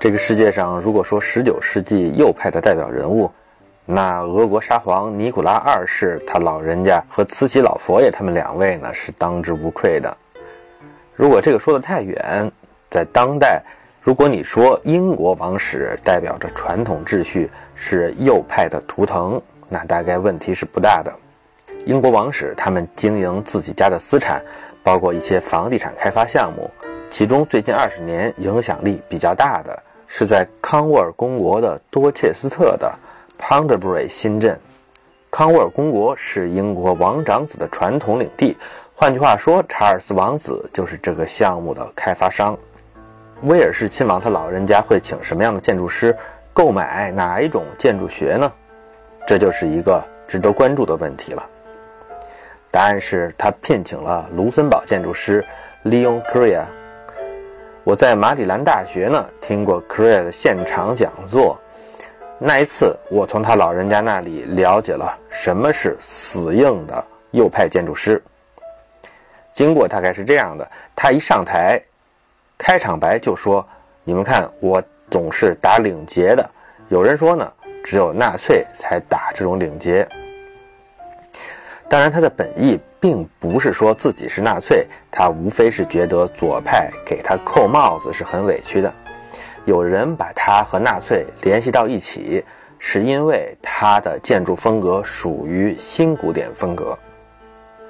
这个世界上，如果说19世纪右派的代表人物，那俄国沙皇尼古拉二世他老人家和慈禧老佛爷他们两位呢是当之无愧的。如果这个说的太远，在当代，如果你说英国王室代表着传统秩序是右派的图腾，那大概问题是不大的。英国王室他们经营自己家的私产，包括一些房地产开发项目，其中最近二十年影响力比较大的。是在康沃尔公国的多切斯特的 Ponderbury 新镇。康沃尔公国是英国王长子的传统领地，换句话说，查尔斯王子就是这个项目的开发商。威尔士亲王他老人家会请什么样的建筑师，购买哪一种建筑学呢？这就是一个值得关注的问题了。答案是他聘请了卢森堡建筑师 Leon Correa。我在马里兰大学呢听过 c r e 的现场讲座，那一次我从他老人家那里了解了什么是死硬的右派建筑师。经过大概是这样的：他一上台，开场白就说：“你们看，我总是打领结的。有人说呢，只有纳粹才打这种领结。”当然，他的本意并不是说自己是纳粹，他无非是觉得左派给他扣帽子是很委屈的。有人把他和纳粹联系到一起，是因为他的建筑风格属于新古典风格。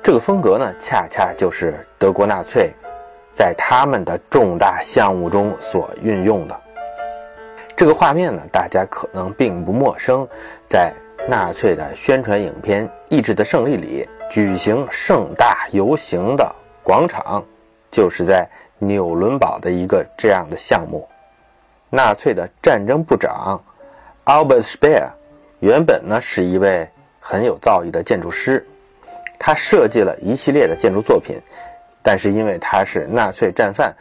这个风格呢，恰恰就是德国纳粹在他们的重大项目中所运用的。这个画面呢，大家可能并不陌生，在。纳粹的宣传影片《意志的胜利》里举行盛大游行的广场，就是在纽伦堡的一个这样的项目。纳粹的战争部长 Albert Speer 原本呢是一位很有造诣的建筑师，他设计了一系列的建筑作品，但是因为他是纳粹战犯，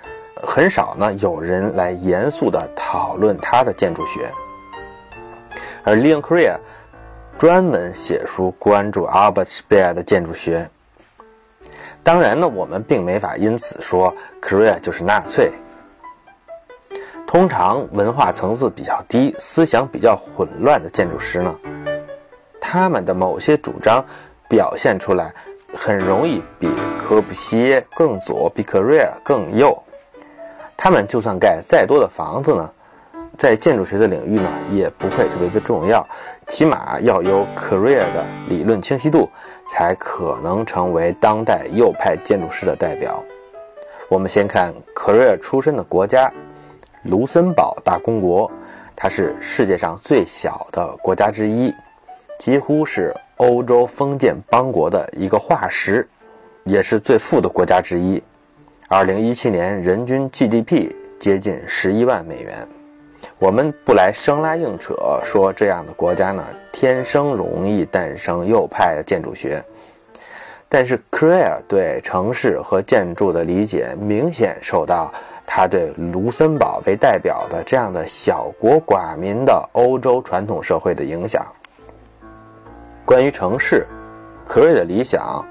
很少呢有人来严肃地讨论他的建筑学。而 Leon Correa。专门写书关注 Albert Speer 的建筑学。当然呢，我们并没法因此说 c r e a 就是纳粹。通常文化层次比较低、思想比较混乱的建筑师呢，他们的某些主张表现出来，很容易比科布西耶更左，比 c r e a 更右。他们就算盖再多的房子呢？在建筑学的领域呢，也不会特别的重要，起码要有 career 的理论清晰度，才可能成为当代右派建筑师的代表。我们先看 career 出身的国家——卢森堡大公国，它是世界上最小的国家之一，几乎是欧洲封建邦国的一个化石，也是最富的国家之一。二零一七年人均 GDP 接近十一万美元。我们不来生拉硬扯，说这样的国家呢，天生容易诞生右派的建筑学。但是 c r e a 对城市和建筑的理解，明显受到他对卢森堡为代表的这样的小国寡民的欧洲传统社会的影响。关于城市 c r e a 的理想，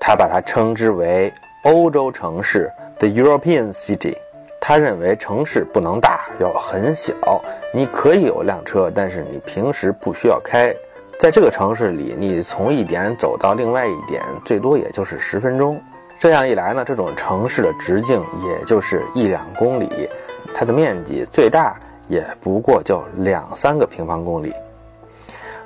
他把它称之为欧洲城市 （The European City）。他认为城市不能大，要很小。你可以有辆车，但是你平时不需要开。在这个城市里，你从一点走到另外一点，最多也就是十分钟。这样一来呢，这种城市的直径也就是一两公里，它的面积最大也不过就两三个平方公里。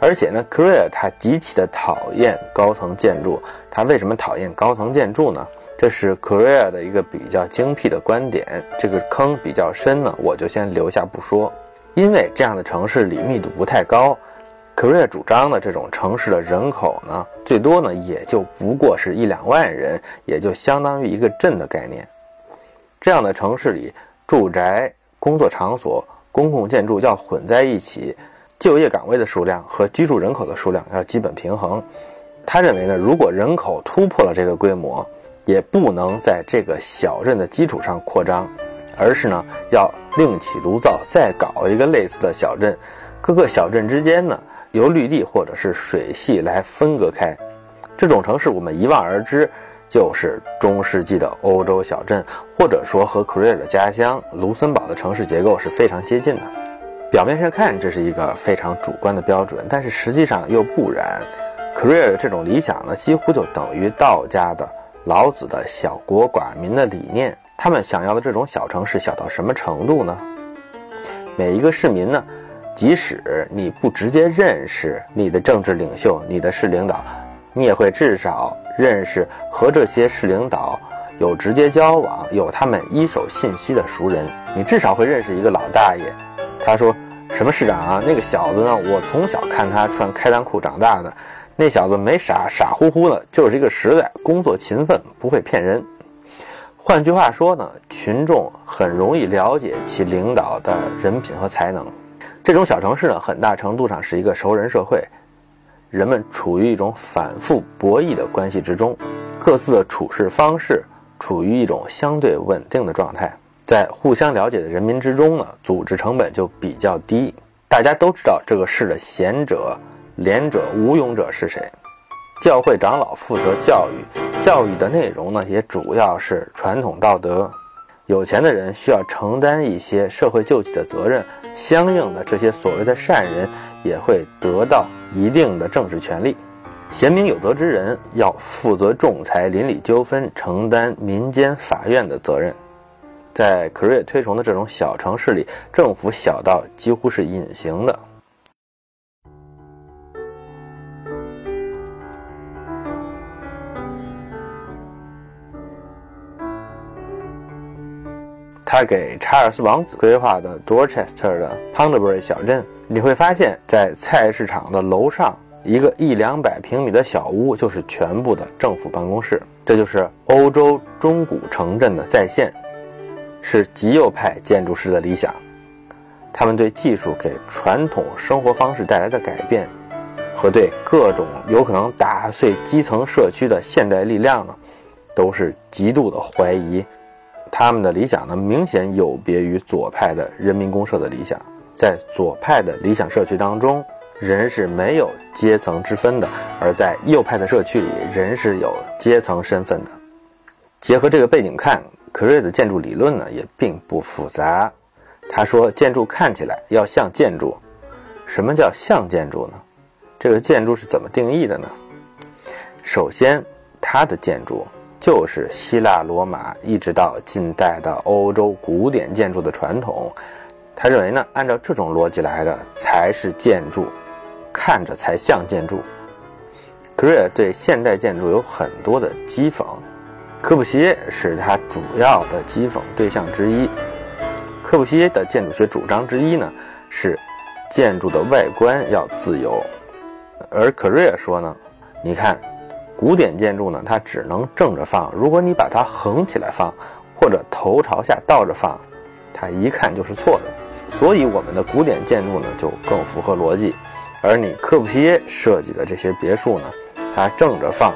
而且呢 c r e a 他极其的讨厌高层建筑。他为什么讨厌高层建筑呢？这是 Korea 的一个比较精辟的观点，这个坑比较深呢，我就先留下不说。因为这样的城市里密度不太高，Korea 主张的这种城市的人口呢，最多呢也就不过是一两万人，也就相当于一个镇的概念。这样的城市里，住宅、工作场所、公共建筑要混在一起，就业岗位的数量和居住人口的数量要基本平衡。他认为呢，如果人口突破了这个规模，也不能在这个小镇的基础上扩张，而是呢要另起炉灶，再搞一个类似的小镇。各个小镇之间呢由绿地或者是水系来分隔开。这种城市我们一望而知，就是中世纪的欧洲小镇，或者说和 c r e 的家乡卢森堡的城市结构是非常接近的。表面上看这是一个非常主观的标准，但是实际上又不然。c r e 的这种理想呢，几乎就等于道家的老子的小国寡民的理念。他们想要的这种小城市小到什么程度呢？每一个市民呢，即使你不直接认识你的政治领袖、你的市领导，你也会至少。认识和这些市领导有直接交往、有他们一手信息的熟人，你至少会认识一个老大爷。他说：“什么市长啊？那个小子呢？我从小看他穿开裆裤长大的，那小子没傻，傻乎乎的，就是一个实在，工作勤奋，不会骗人。”换句话说呢，群众很容易了解其领导的人品和才能。这种小城市呢，很大程度上是一个熟人社会。人们处于一种反复博弈的关系之中，各自的处事方式处于一种相对稳定的状态。在互相了解的人民之中呢，组织成本就比较低。大家都知道这个世的贤者、廉者、无勇者是谁。教会长老负责教育，教育的内容呢也主要是传统道德。有钱的人需要承担一些社会救济的责任，相应的这些所谓的善人也会得到。一定的政治权利，贤明有德之人要负责仲裁邻里纠纷，承担民间法院的责任。在克瑞推崇的这种小城市里，政府小到几乎是隐形的。他给查尔斯王子规划的 Dorchester 的 p o n d e r b u r y 小镇。你会发现在菜市场的楼上，一个一两百平米的小屋就是全部的政府办公室。这就是欧洲中古城镇的再现，是极右派建筑师的理想。他们对技术给传统生活方式带来的改变，和对各种有可能打碎基层社区的现代力量呢，都是极度的怀疑。他们的理想呢，明显有别于左派的人民公社的理想。在左派的理想社区当中，人是没有阶层之分的；而在右派的社区里，人是有阶层身份的。结合这个背景看，克瑞的建筑理论呢也并不复杂。他说，建筑看起来要像建筑。什么叫像建筑呢？这个建筑是怎么定义的呢？首先，它的建筑就是希腊罗马一直到近代的欧洲古典建筑的传统。他认为呢，按照这种逻辑来的才是建筑，看着才像建筑。格瑞对现代建筑有很多的讥讽，科布西耶是他主要的讥讽对象之一。科布西耶的建筑学主张之一呢，是建筑的外观要自由，而可瑞尔说呢，你看，古典建筑呢，它只能正着放，如果你把它横起来放，或者头朝下倒着放，它一看就是错的。所以我们的古典建筑呢就更符合逻辑，而你科布西耶设计的这些别墅呢，它正着放、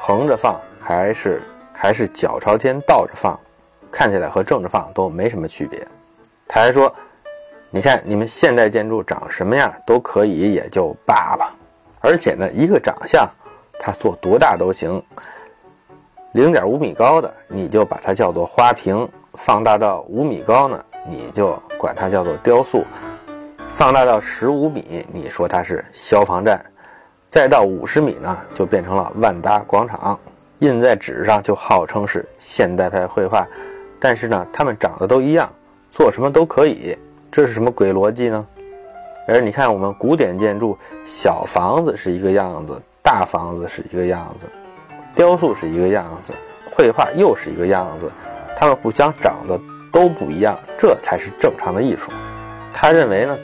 横着放，还是还是脚朝天倒着放，看起来和正着放都没什么区别。他还说，你看你们现代建筑长什么样都可以，也就罢了。而且呢，一个长相，它做多大都行。零点五米高的，你就把它叫做花瓶；放大到五米高呢。你就管它叫做雕塑，放大到十五米，你说它是消防站，再到五十米呢，就变成了万达广场。印在纸上就号称是现代派绘画，但是呢，它们长得都一样，做什么都可以，这是什么鬼逻辑呢？而你看我们古典建筑，小房子是一个样子，大房子是一个样子，雕塑是一个样子，绘画又是一个样子，它们互相长得。都不一样，这才是正常的艺术。他认为呢，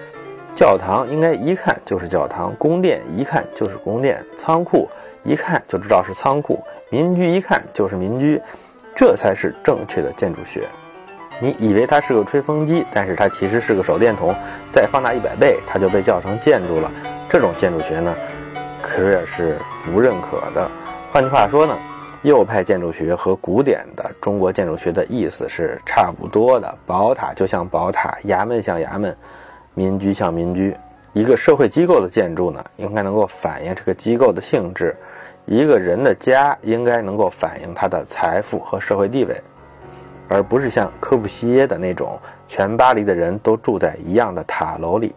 教堂应该一看就是教堂，宫殿一看就是宫殿，仓库一看就知道是仓库，民居一看就是民居，这才是正确的建筑学。你以为它是个吹风机，但是它其实是个手电筒，再放大一百倍，它就被叫成建筑了。这种建筑学呢，可是也是不认可的。换句话说呢？右派建筑学和古典的中国建筑学的意思是差不多的。宝塔就像宝塔，衙门像衙门，民居像民居。一个社会机构的建筑呢，应该能够反映这个机构的性质，一个人的家应该能够反映他的财富和社会地位，而不是像科布西耶的那种全巴黎的人都住在一样的塔楼里。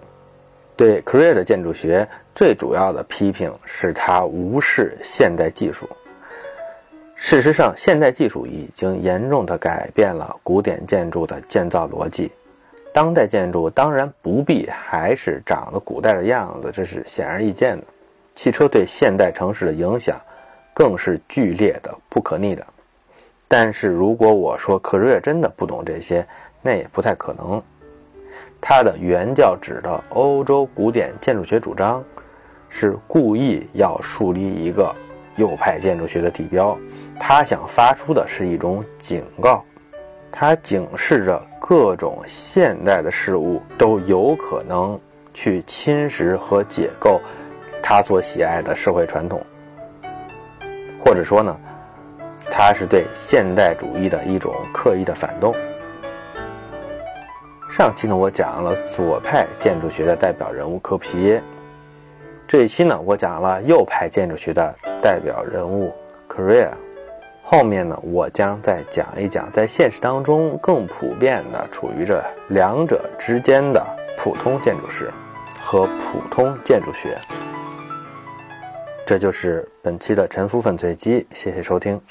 对 c r e 的建筑学最主要的批评是他无视现代技术。事实上，现代技术已经严重地改变了古典建筑的建造逻辑。当代建筑当然不必还是长得古代的样子，这是显而易见的。汽车对现代城市的影响更是剧烈的、不可逆的。但是如果我说克瑞真的不懂这些，那也不太可能。他的原教旨的欧洲古典建筑学主张，是故意要树立一个右派建筑学的地标。他想发出的是一种警告，他警示着各种现代的事物都有可能去侵蚀和解构他所喜爱的社会传统，或者说呢，他是对现代主义的一种刻意的反动。上期呢，我讲了左派建筑学的代表人物科皮耶。这一期呢，我讲了右派建筑学的代表人物 c r e a 后面呢，我将再讲一讲在现实当中更普遍的处于这两者之间的普通建筑师和普通建筑学。这就是本期的《沉浮粉碎机》，谢谢收听。